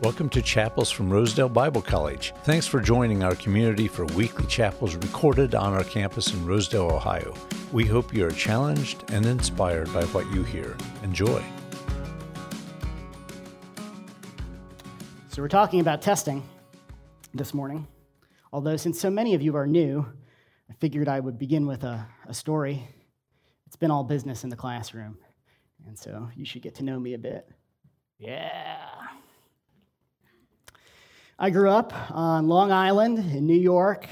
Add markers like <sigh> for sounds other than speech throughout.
Welcome to Chapels from Rosedale Bible College. Thanks for joining our community for weekly chapels recorded on our campus in Rosedale, Ohio. We hope you are challenged and inspired by what you hear. Enjoy. So, we're talking about testing this morning. Although, since so many of you are new, I figured I would begin with a, a story. It's been all business in the classroom, and so you should get to know me a bit. Yeah. I grew up on Long Island in New York,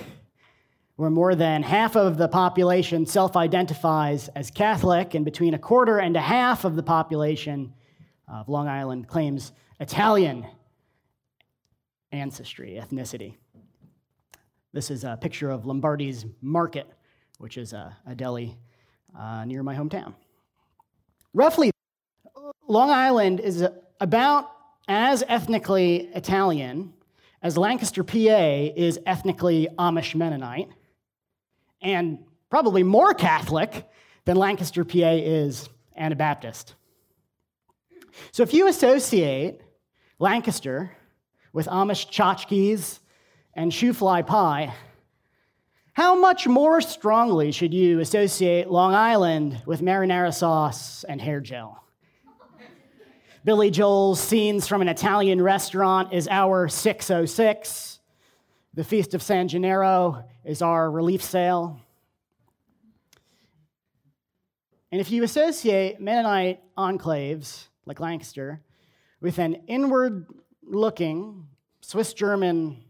where more than half of the population self identifies as Catholic, and between a quarter and a half of the population of Long Island claims Italian ancestry, ethnicity. This is a picture of Lombardi's Market, which is a, a deli uh, near my hometown. Roughly, Long Island is about as ethnically Italian as Lancaster, PA is ethnically Amish Mennonite, and probably more Catholic than Lancaster, PA is Anabaptist. So if you associate Lancaster with Amish tchotchkes and shoofly pie, how much more strongly should you associate Long Island with marinara sauce and hair gel? Billy Joel's Scenes from an Italian Restaurant is our 606. The Feast of San Gennaro is our relief sale. And if you associate Mennonite enclaves like Lancaster with an inward looking Swiss German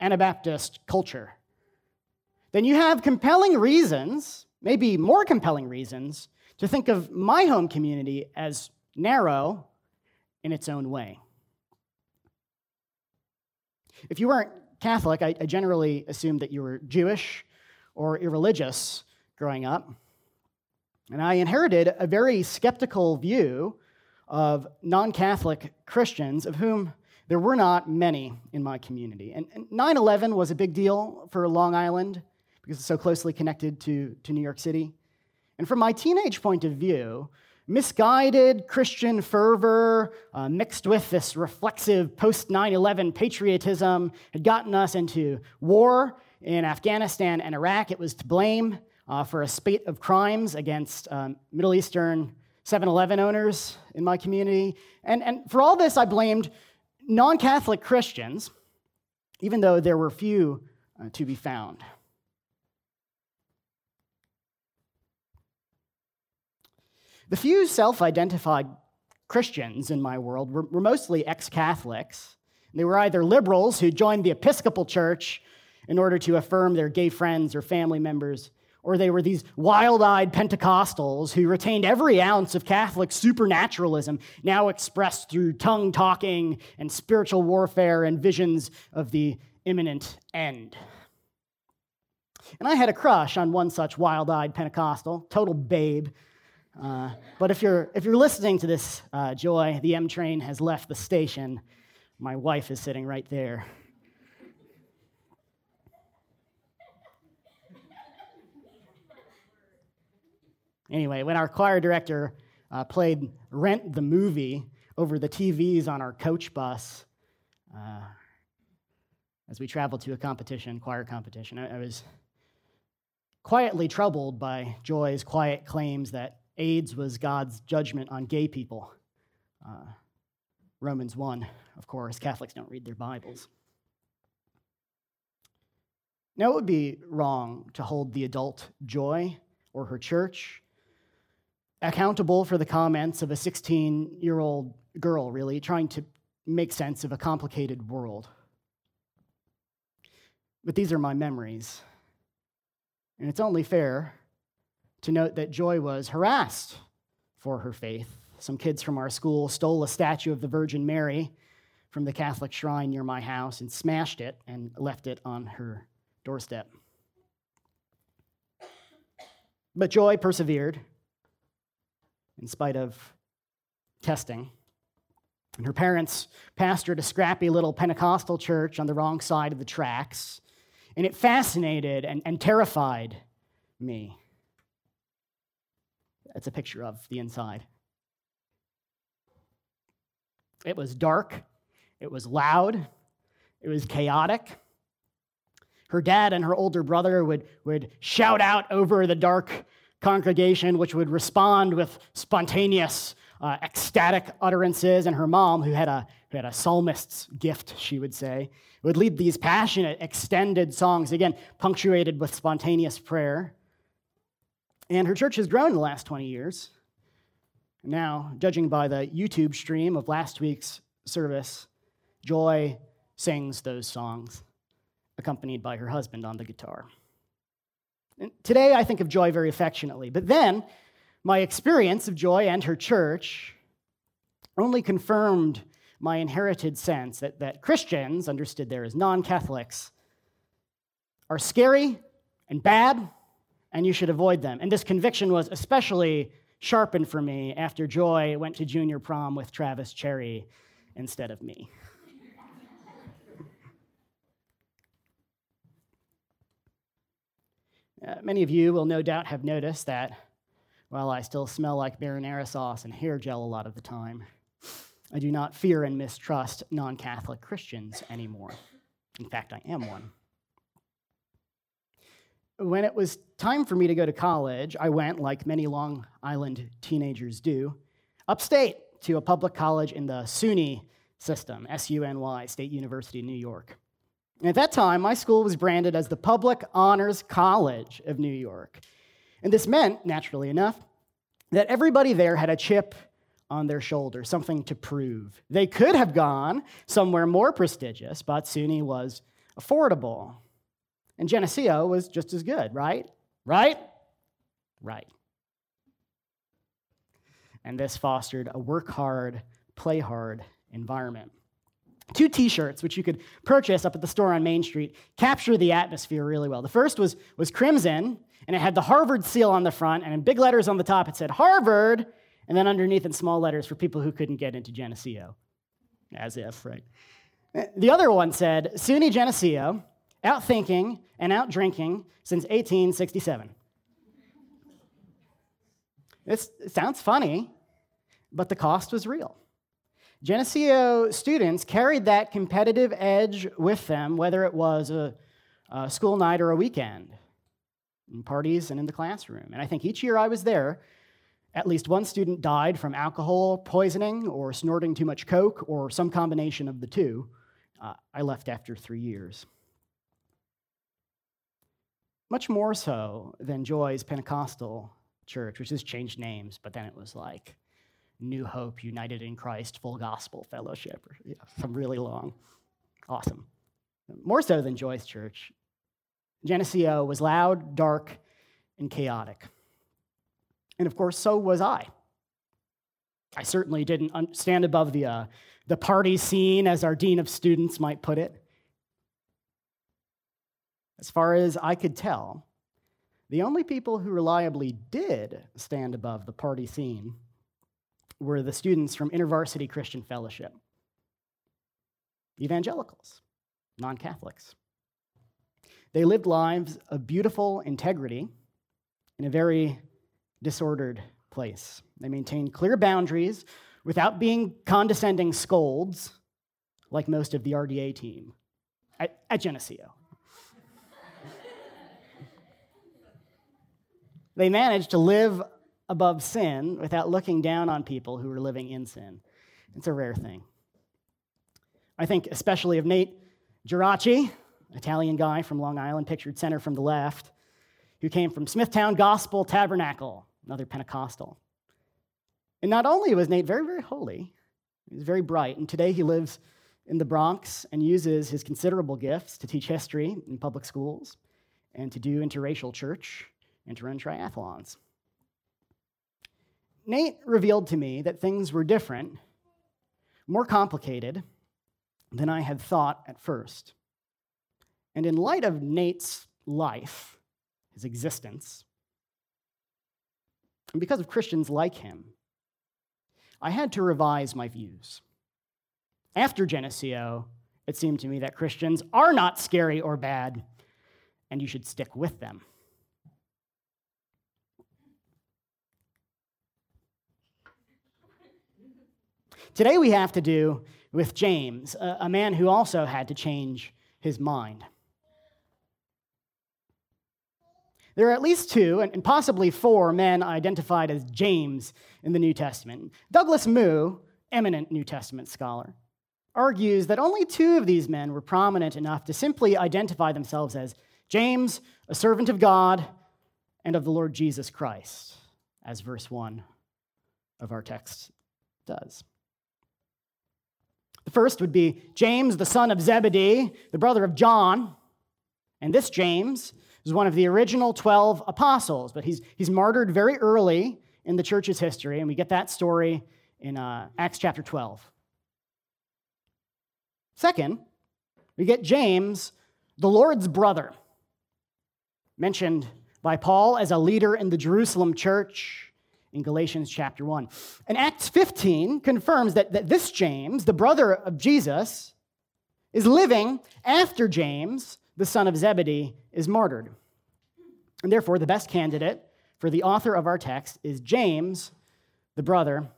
Anabaptist culture, then you have compelling reasons, maybe more compelling reasons, to think of my home community as narrow in its own way. If you weren't Catholic, I, generally assumed that you were Jewish or irreligious growing up. And I inherited a very skeptical view of non Catholic Christians, of whom there were not many in my community. And 9 11 was a big deal for Long Island because it's so closely connected to, to New York City. And from my teenage point of view, misguided Christian fervor uh, mixed with this reflexive post 9 11 patriotism had gotten us into war in Afghanistan and Iraq. It was to blame uh, for a spate of crimes against um, Middle Eastern 7 Eleven owners in my community. And, and for all this, I blamed non Catholic Christians, even though there were few uh, to be found. The few self identified Christians in my world were, were mostly ex Catholics. They were either liberals who joined the Episcopal Church in order to affirm their gay friends or family members, or they were these wild eyed Pentecostals who retained every ounce of Catholic supernaturalism, now expressed through tongue talking and spiritual warfare and visions of the imminent end. And I had a crush on one such wild eyed Pentecostal, total babe uh, but if you're, if you're listening to this, uh, Joy, the M train has left the station. My wife is sitting right there. Anyway, when our choir director uh, played Rent the Movie over the TVs on our coach bus uh, as we traveled to a competition, choir competition, I, I was quietly troubled by Joy's quiet claims that AIDS was God's judgment on gay people. Uh, Romans 1, of course, Catholics don't read their Bibles. Now, it would be wrong to hold the adult Joy or her church accountable for the comments of a 16 year old girl, really, trying to make sense of a complicated world. But these are my memories. And it's only fair to note that Joy was harassed for her faith. Some kids from our school stole a statue of the Virgin Mary from the Catholic shrine near my house and smashed it and left it on her doorstep. But Joy persevered in spite of testing. And her parents pastored a scrappy little Pentecostal church on the wrong side of the tracks. And it fascinated and, and terrified me. That's a picture of the inside. It was dark it was loud, it was chaotic. Her dad and her older brother would, would shout out over the dark congregation, which would respond with spontaneous, uh, ecstatic utterances. And her mom, who had, a, who had a psalmist's gift, she would say, would lead these passionate, extended songs, again, punctuated with spontaneous prayer. And her church has grown in the last 20 years. Now, judging by the YouTube stream of last week's service, Joy sings those songs, accompanied by her husband on the guitar. And today, I think of Joy very affectionately, but then my experience of Joy and her church only confirmed my inherited sense that, that Christians, understood there as non Catholics, are scary and bad, and you should avoid them. And this conviction was especially sharpened for me after Joy went to junior prom with Travis Cherry instead of me. Uh, many of you will no doubt have noticed that while I still smell like marinara sauce and hair gel a lot of the time, I do not fear and mistrust non Catholic Christians anymore. In fact, I am one. When it was time for me to go to college, I went, like many Long Island teenagers do, upstate to a public college in the SUNY system, S U N Y, State University, New York. And at that time, my school was branded as the Public Honors College of New York. And this meant, naturally enough, that everybody there had a chip on their shoulder, something to prove. They could have gone somewhere more prestigious, but SUNY was affordable. And Geneseo was just as good, right? Right? Right. And this fostered a work hard, play hard environment. Two t shirts, which you could purchase up at the store on Main Street, capture the atmosphere really well. The first was, was crimson, and it had the Harvard seal on the front, and in big letters on the top it said Harvard, and then underneath in small letters for people who couldn't get into Geneseo. As if, right? The other one said SUNY Geneseo, out thinking and out drinking since 1867. This sounds funny, but the cost was real. Geneseo students carried that competitive edge with them, whether it was a, a school night or a weekend, in parties and in the classroom. And I think each year I was there, at least one student died from alcohol poisoning or snorting too much coke or some combination of the two. Uh, I left after three years. Much more so than Joy's Pentecostal church, which has changed names, but then it was like New Hope, United in Christ, Full Gospel Fellowship. Yeah, some really long. Awesome. More so than Joy's church, Geneseo was loud, dark, and chaotic. And of course, so was I. I certainly didn't stand above the, uh, the party scene, as our dean of students might put it. As far as I could tell, the only people who reliably did stand above the party scene were the students from InterVarsity Christian Fellowship, evangelicals, non Catholics. They lived lives of beautiful integrity in a very disordered place. They maintained clear boundaries without being condescending scolds like most of the RDA team at, at Geneseo. They managed to live above sin without looking down on people who were living in sin. It's a rare thing. I think especially of Nate Geraci, Italian guy from Long Island, pictured center from the left, who came from Smithtown Gospel Tabernacle, another Pentecostal. And not only was Nate very, very holy, he was very bright, and today he lives in the Bronx and uses his considerable gifts to teach history in public schools and to do interracial church and to run triathlons. Nate revealed to me that things were different, more complicated than I had thought at first. And in light of Nate's life, his existence, and because of Christians like him, I had to revise my views. After Geneseo, it seemed to me that Christians are not scary or bad, and you should stick with them. Today we have to do with James, a, man who also had to change his mind. There are at least two, and possibly four, men identified as James in the New Testament. Douglas Moo, eminent New Testament scholar, argues that only two of these men were prominent enough to simply identify themselves as James, a servant of God and of the Lord Jesus Christ, as verse 1 of our text does. The first would be James, the son of Zebedee, the brother of John. And this James is one of the original 12 apostles, but he's, he's martyred very early in the church's history, and we get that story in uh, Acts chapter 12. Second, we get James, the Lord's brother, mentioned by Paul as a leader in the Jerusalem church in Galatians chapter 1. And Acts 15 confirms that, that this James, the brother of Jesus, is living after James, the son of Zebedee, is martyred. And therefore, the best candidate for the author of our text is James, the brother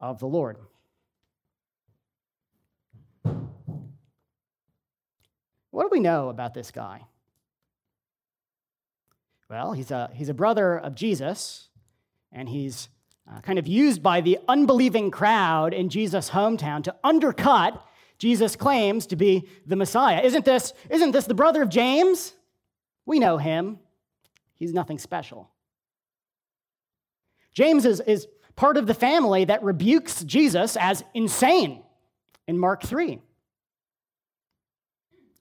of the Lord. What do we know about this guy? Well, he's a, he's a brother of Jesus, and he's uh, kind of used by the unbelieving crowd in Jesus' hometown to undercut Jesus' claims to be the Messiah. Isn't this, isn't this the brother of James? We know him. He's nothing special. James is, is part of the family that rebukes Jesus as insane in Mark 3.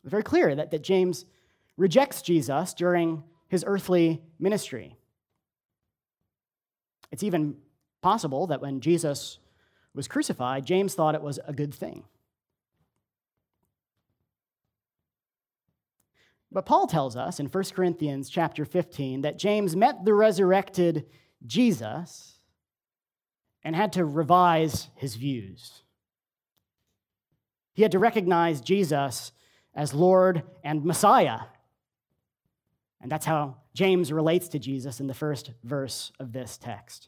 It's very clear that, that James rejects Jesus during his earthly ministry. It's even possible that when Jesus was crucified, James thought it was a good thing. But Paul tells us in 1 Corinthians chapter 15 that James met the resurrected Jesus and had to revise his views. He had to recognize Jesus as Lord and Messiah. And that's how James relates to Jesus in the first verse of this text.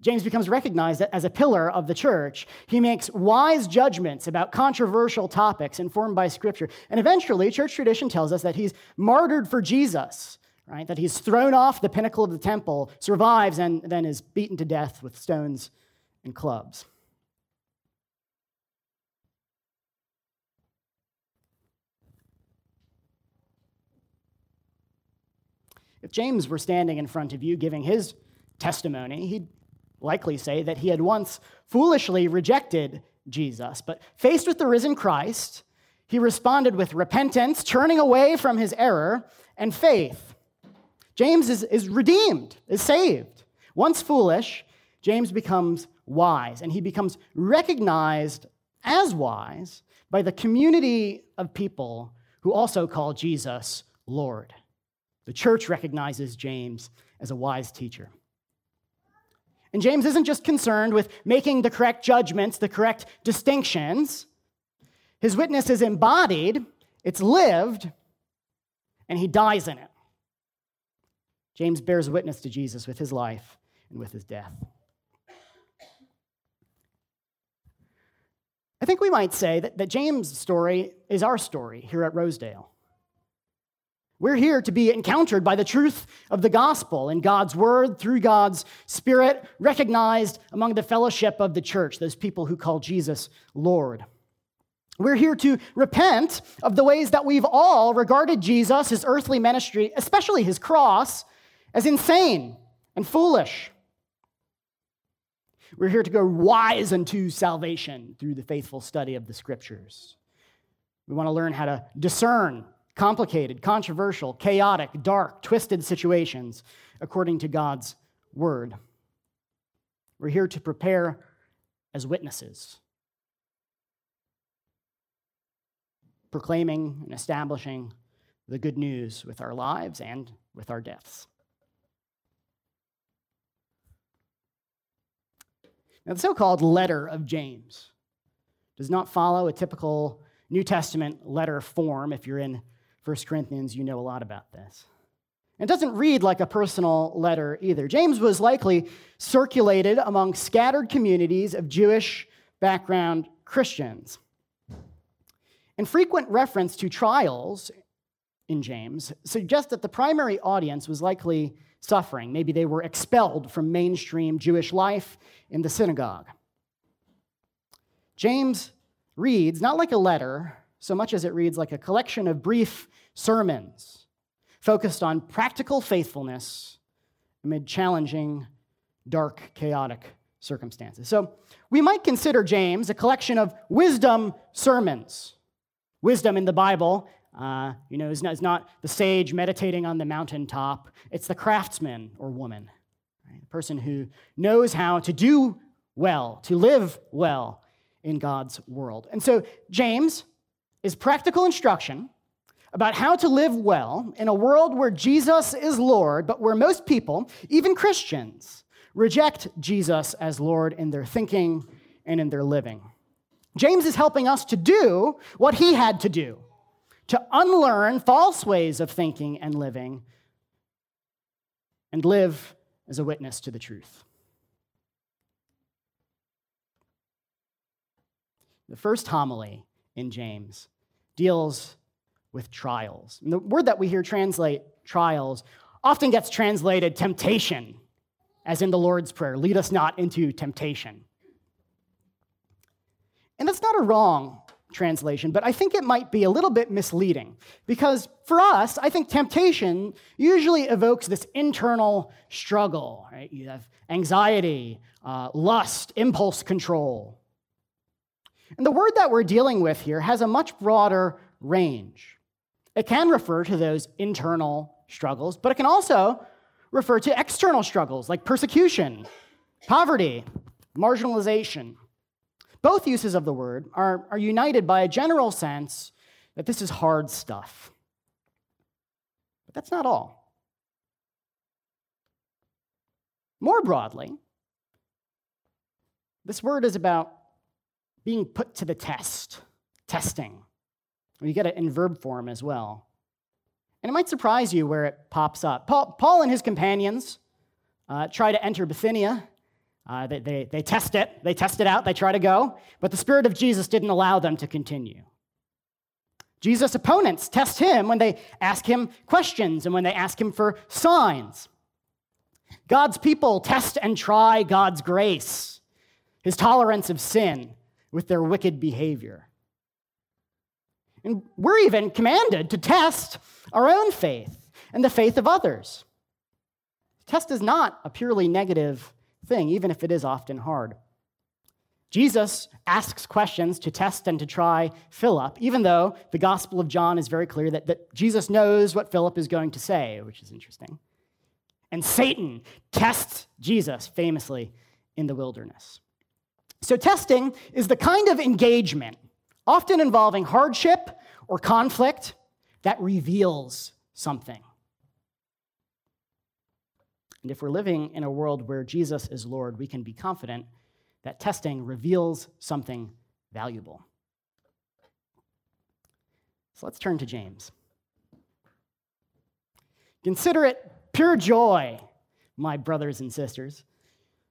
James becomes recognized as a pillar of the church. He makes wise judgments about controversial topics informed by Scripture. And eventually, church tradition tells us that he's martyred for Jesus, right? That he's thrown off the pinnacle of the temple, survives, and then is beaten to death with stones and clubs. If James were standing in front of you giving his testimony, he'd likely say that he had once foolishly rejected Jesus, but faced with the risen Christ, he responded with repentance, turning away from his error, and faith. James is, is redeemed, is saved. Once foolish, James becomes wise, and he becomes recognized as wise by the community of people who also call Jesus Lord. The church recognizes James as a wise teacher. And James isn't just concerned with making the correct judgments, the correct distinctions. His witness is embodied, it's lived, and he dies in it. James bears witness to Jesus with his life and with his death. I think we might say that, that James' story is our story here at Rosedale. We're here to be encountered by the truth of the gospel and God's word through God's spirit, recognized among the fellowship of the church, those people who call Jesus Lord. We're here to repent of the ways that we've all regarded Jesus, his earthly ministry, especially his cross, as insane and foolish. We're here to go wise unto salvation through the faithful study of the scriptures. We want to learn how to discern complicated, controversial, chaotic, dark, twisted situations according to God's word. We're here to prepare as witnesses, proclaiming and establishing the good news with our lives and with our deaths. Now, the so called letter of James does not follow a typical New Testament letter form if you're in 1 Corinthians, you know a lot about this. It doesn't read like a personal letter either. James was likely circulated among scattered communities of Jewish background Christians. And frequent reference to trials in James suggests that the primary audience was likely suffering. Maybe they were expelled from mainstream Jewish life in the synagogue. James reads not like a letter so much as it reads like a collection of brief sermons focused on practical faithfulness amid challenging, dark, chaotic circumstances. So we might consider James a collection of wisdom sermons. Wisdom in the Bible, uh, you know, is not, is not, the sage meditating on the mountaintop, it's the craftsman or woman, right? the person who knows how to do well, to live well in God's world. And so James is practical instruction about how to live well in a world where Jesus is Lord, but where most people, even Christians, reject Jesus as Lord in their thinking and in their living. James is helping us to do what he had to do to unlearn false ways of thinking and living and live as a witness to the truth. The first homily in James deals with trials. And the word that we hear translate trials often gets translated temptation, as in the Lord's Prayer lead us not into temptation. And that's not a wrong translation, but I think it might be a little bit misleading because for us, I think temptation usually evokes this internal struggle. Right? You have anxiety, uh, lust, impulse control. And the word that we're dealing with here has a much broader range. It can refer to those internal struggles, but it can also refer to external struggles like persecution, poverty, marginalization. Both uses of the word are, are united by a general sense that this is hard stuff. But that's not all. More broadly, this word is about being put to the test, testing. You get it in verb form as well. And it might surprise you where it pops up. Paul, Paul and his companions uh, try to enter Bithynia. Uh, they, they, they test it, they test it out, they try to go, but the Spirit of Jesus didn't allow them to continue. Jesus' opponents test him when they ask him questions and when they ask him for signs. God's people test and try God's grace, his tolerance of sin with their wicked behavior. And we're even commanded to test our own faith and the faith of others. Test is not a purely negative thing, even if it is often hard. Jesus asks questions to test and to try Philip, even though the Gospel of John is very clear that, that Jesus knows what Philip is going to say, which is interesting. And Satan tests Jesus famously in the wilderness. So, testing is the kind of engagement, often involving hardship or conflict, that reveals something. And if we're living in a world where Jesus is Lord, we can be confident that testing reveals something valuable. So let's turn to James. Consider it pure joy, my brothers and sisters,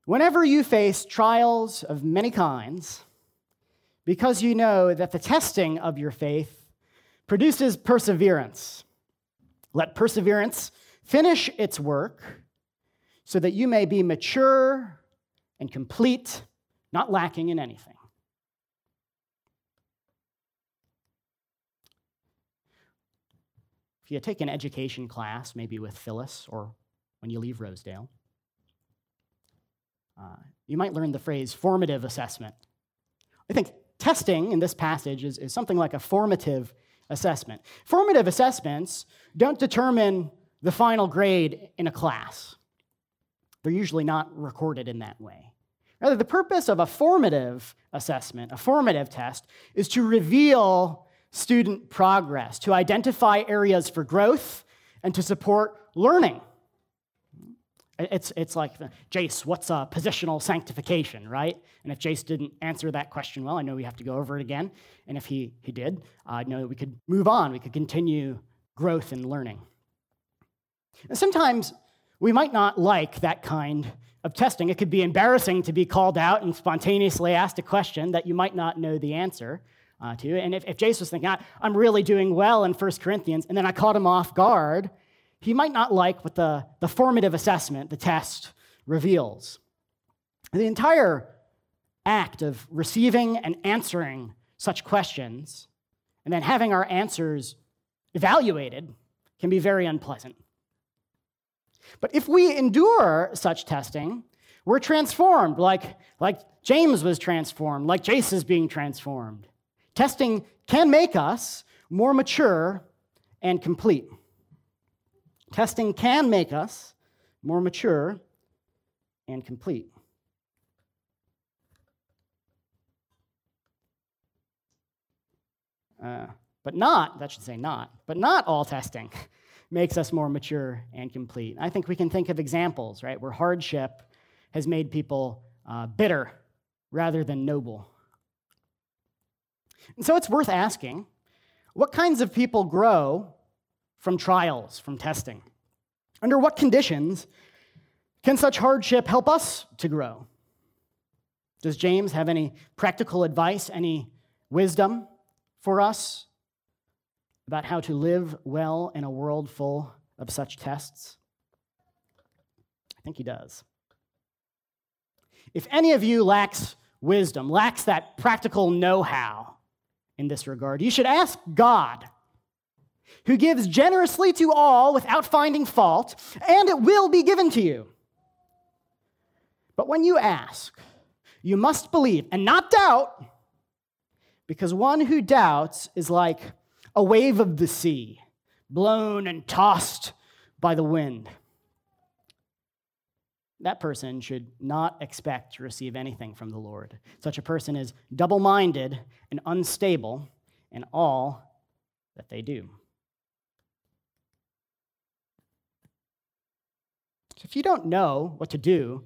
whenever you face trials of many kinds, because you know that the testing of your faith produces perseverance. Let perseverance finish its work so that you may be mature and complete, not lacking in anything. If you take an education class, maybe with Phyllis or when you leave Rosedale, uh, you might learn the phrase formative assessment. I think testing in this passage is, is something like a formative assessment. Formative assessments don't determine the final grade in a class, they're usually not recorded in that way. Rather, the purpose of a formative assessment, a formative test, is to reveal student progress, to identify areas for growth, and to support learning. It's, it's like, Jace, what's a positional sanctification, right? And if Jace didn't answer that question well, I know we have to go over it again. And if he, he did, I know that we could move on. We could continue growth and learning. And sometimes we might not like that kind of testing. It could be embarrassing to be called out and spontaneously asked a question that you might not know the answer uh, to. And if, if Jace was thinking, I'm really doing well in 1 Corinthians, and then I caught him off guard, he might not like what the, the formative assessment, the test, reveals. The entire act of receiving and answering such questions and then having our answers evaluated can be very unpleasant. But if we endure such testing, we're transformed, like, like James was transformed, like Jace is being transformed. Testing can make us more mature and complete. Testing can make us more mature and complete. Uh, but not, that should say not, but not all testing <laughs> makes us more mature and complete. I think we can think of examples, right, where hardship has made people uh, bitter rather than noble. And so it's worth asking what kinds of people grow from trials, from testing? Under what conditions can such hardship help us to grow? Does James have any practical advice, any wisdom for us about how to live well in a world full of such tests? I think he does. If any of you lacks wisdom, lacks that practical know how in this regard, you should ask God, who gives generously to all without finding fault, and it will be given to you. But when you ask, you must believe and not doubt, because one who doubts is like a wave of the sea, blown and tossed by the wind. That person should not expect to receive anything from the Lord. Such a person is double minded and unstable in all that they do. If you don't know what to do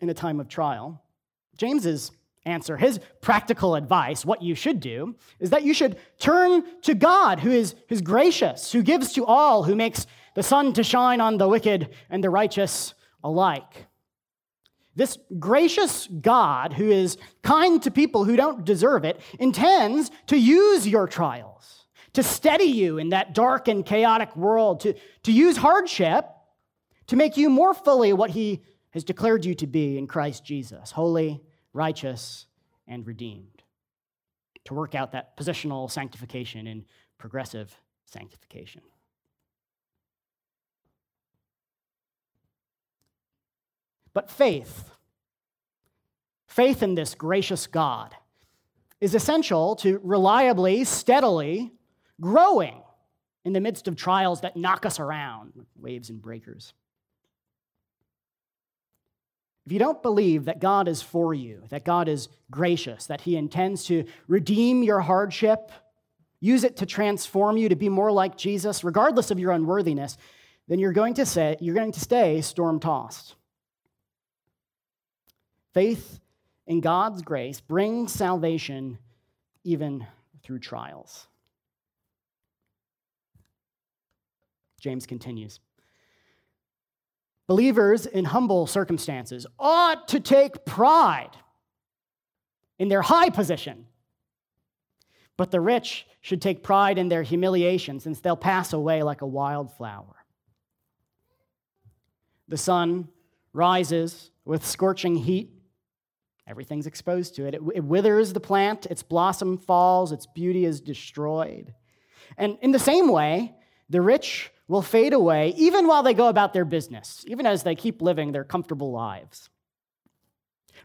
in a time of trial, James's answer, his practical advice, what you should do, is that you should turn to God, who is, who is gracious, who gives to all, who makes the sun to shine on the wicked and the righteous alike. This gracious God, who is kind to people who don't deserve it, intends to use your trials, to steady you in that dark and chaotic world, to, to use hardship to make you more fully what he has declared you to be in Christ Jesus holy, righteous, and redeemed. To work out that positional sanctification and progressive sanctification. But faith, faith in this gracious God, is essential to reliably, steadily growing in the midst of trials that knock us around, waves and breakers. If you don't believe that God is for you, that God is gracious, that He intends to redeem your hardship, use it to transform you to be more like Jesus, regardless of your unworthiness, then you're going to say you're going to stay storm tossed. Faith in God's grace brings salvation even through trials. James continues. Believers in humble circumstances ought to take pride in their high position. But the rich should take pride in their humiliation, since they'll pass away like a wildflower. The sun rises with scorching heat. Everything's exposed to it. it. It withers the plant, its blossom falls, its beauty is destroyed. And in the same way, the rich will fade away even while they go about their business, even as they keep living their comfortable lives.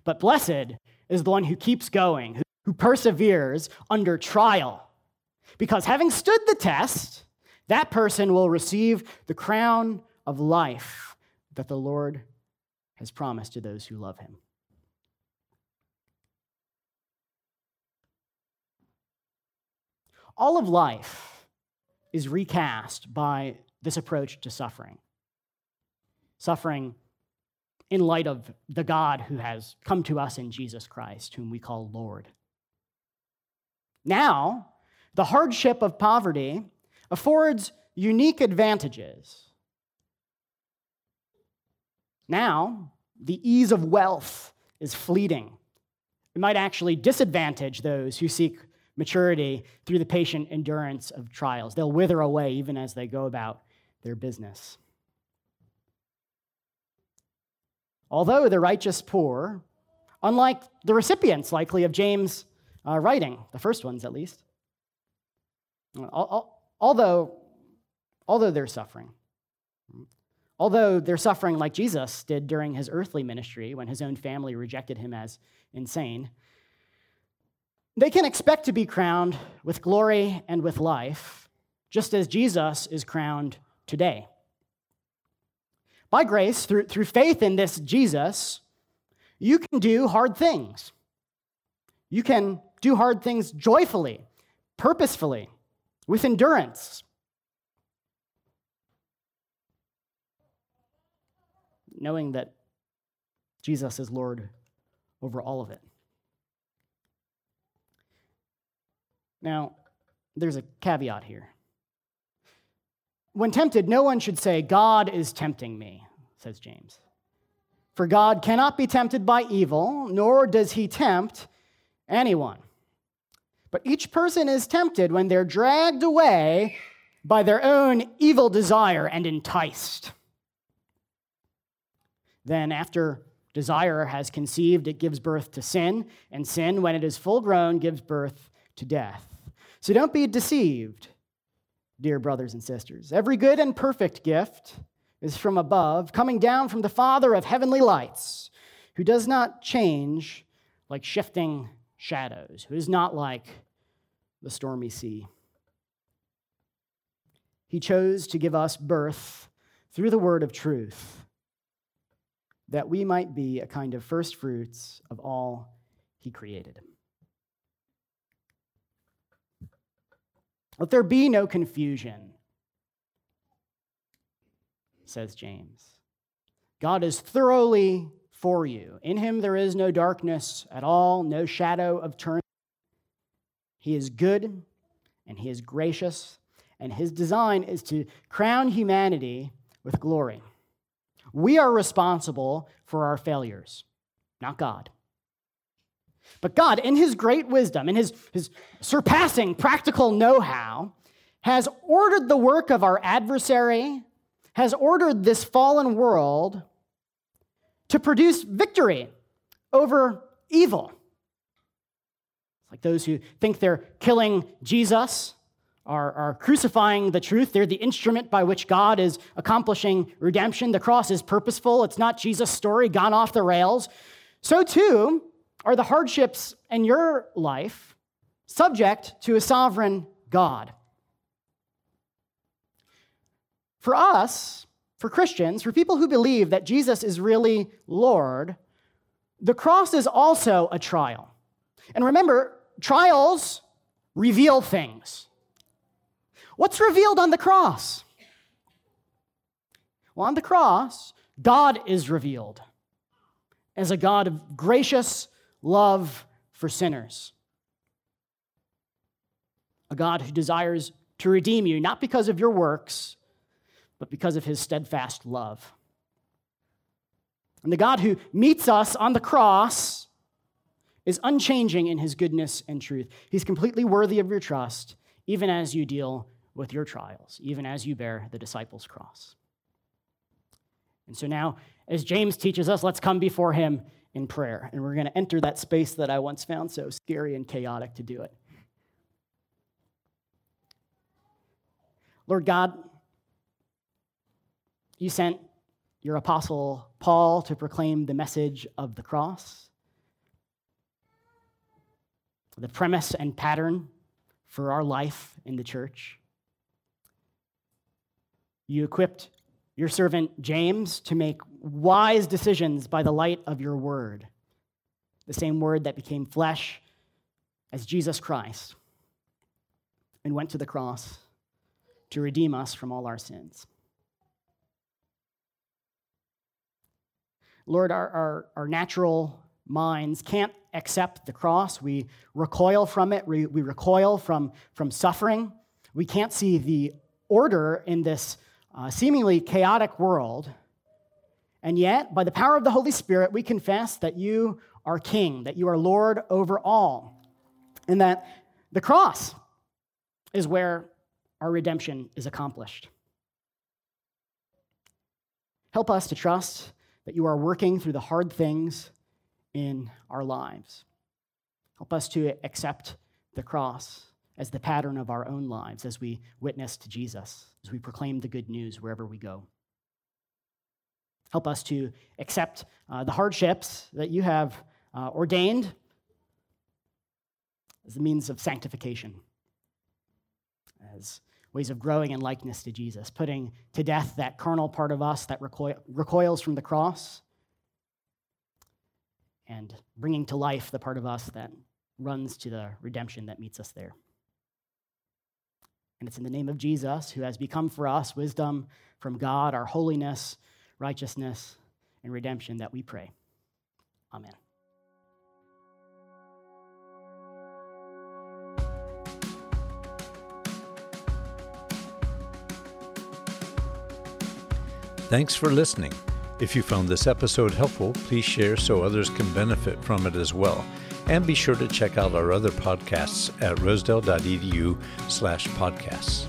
But blessed is the one who keeps going, who perseveres under trial. Because having stood the test, that person will receive the crown of life that the Lord has promised to those who love him. All of life is recast by this approach to suffering. Suffering in light of the God who has come to us in Jesus Christ, whom we call Lord. Now, the hardship of poverty affords unique advantages Now, the ease of wealth is fleeting. It might actually disadvantage those who seek maturity through the patient endurance of trials. They'll wither away even as they go about their business. Although the righteous poor, unlike the recipients likely of James' uh, writing, the first ones at least, although, although they're suffering, although they're suffering like Jesus did during his earthly ministry when his own family rejected him as insane, they can expect to be crowned with glory and with life, just as Jesus is crowned today. By grace, through, through faith in this Jesus, you can do hard things. You can do hard things joyfully, purposefully, with endurance. Knowing that Jesus is Lord over all of it. Now, there's a caveat here. When tempted, no one should say, God is tempting me, says James. For God cannot be tempted by evil, nor does he tempt anyone. But each person is tempted when they're dragged away by their own evil desire and enticed. Then, after desire has conceived, it gives birth to sin, and sin, when it is full grown, gives birth to death. So don't be deceived, dear brothers and sisters. Every good and perfect gift is from above, coming down from the Father of heavenly lights, who does not change like shifting shadows, who is not like the stormy sea. He chose to give us birth through the word of truth, that we might be a kind of first fruits of all he created. Let there be no confusion, says James. God is thoroughly for you. In him there is no darkness at all, no shadow of turning. He is good and he is gracious, and his design is to crown humanity with glory. We are responsible for our failures, not God. But God, in his great wisdom, in his, his surpassing practical know how, has ordered the work of our adversary, has ordered this fallen world to produce victory over evil. Like those who think they're killing Jesus are, are crucifying the truth. They're the instrument by which God is accomplishing redemption. The cross is purposeful, it's not Jesus' story gone off the rails. So, too, are the hardships in your life subject to a sovereign God? For us, for Christians, for people who believe that Jesus is really Lord, the cross is also a trial. And remember, trials reveal things. What's revealed on the cross? Well, on the cross, God is revealed as a God of gracious love for sinners. A God who desires to redeem you, not because of your works, but because of his steadfast love. And the God who meets us on the cross is unchanging in his goodness and truth. He's completely worthy of your trust, even as you deal with your trials, even as you bear the disciples' cross. And so now, as James teaches us, let's come before him in prayer. And we're going to enter that space that I once found so scary and chaotic to do it. Lord God, you sent your apostle Paul to proclaim the message of the cross, the premise and pattern for our life in the church. You equipped your servant James to make wise decisions by the light of your word, the same word that became flesh as Jesus Christ and went to the cross to redeem us from all our sins. Lord, our, our, our natural minds can't accept the cross. We recoil from it, we, we recoil from, from suffering. We can't see the order in this uh, seemingly chaotic world And yet, by the power of the Holy Spirit, we confess that you are King, that you are Lord over all, and that the cross is where our redemption is accomplished. Help us to trust that you are working through the hard things in our lives. Help us to accept the cross as the pattern of our own lives as we witness to Jesus, as we proclaim the good news wherever we go. Help us to accept uh, the hardships that you have uh, ordained as a means of sanctification, as ways of growing in likeness to Jesus, putting to death that carnal part of us that recoil, recoils from the cross, and bringing to life the part of us that runs to the redemption that meets us there. And it's in the name of Jesus, who has become for us wisdom from God, our holiness, righteousness, and redemption, that we pray. Amen. Thanks for listening. If you found this episode helpful, please share so others can benefit from it as well. And be sure to check out our other podcasts at rosedale.edu slash podcasts.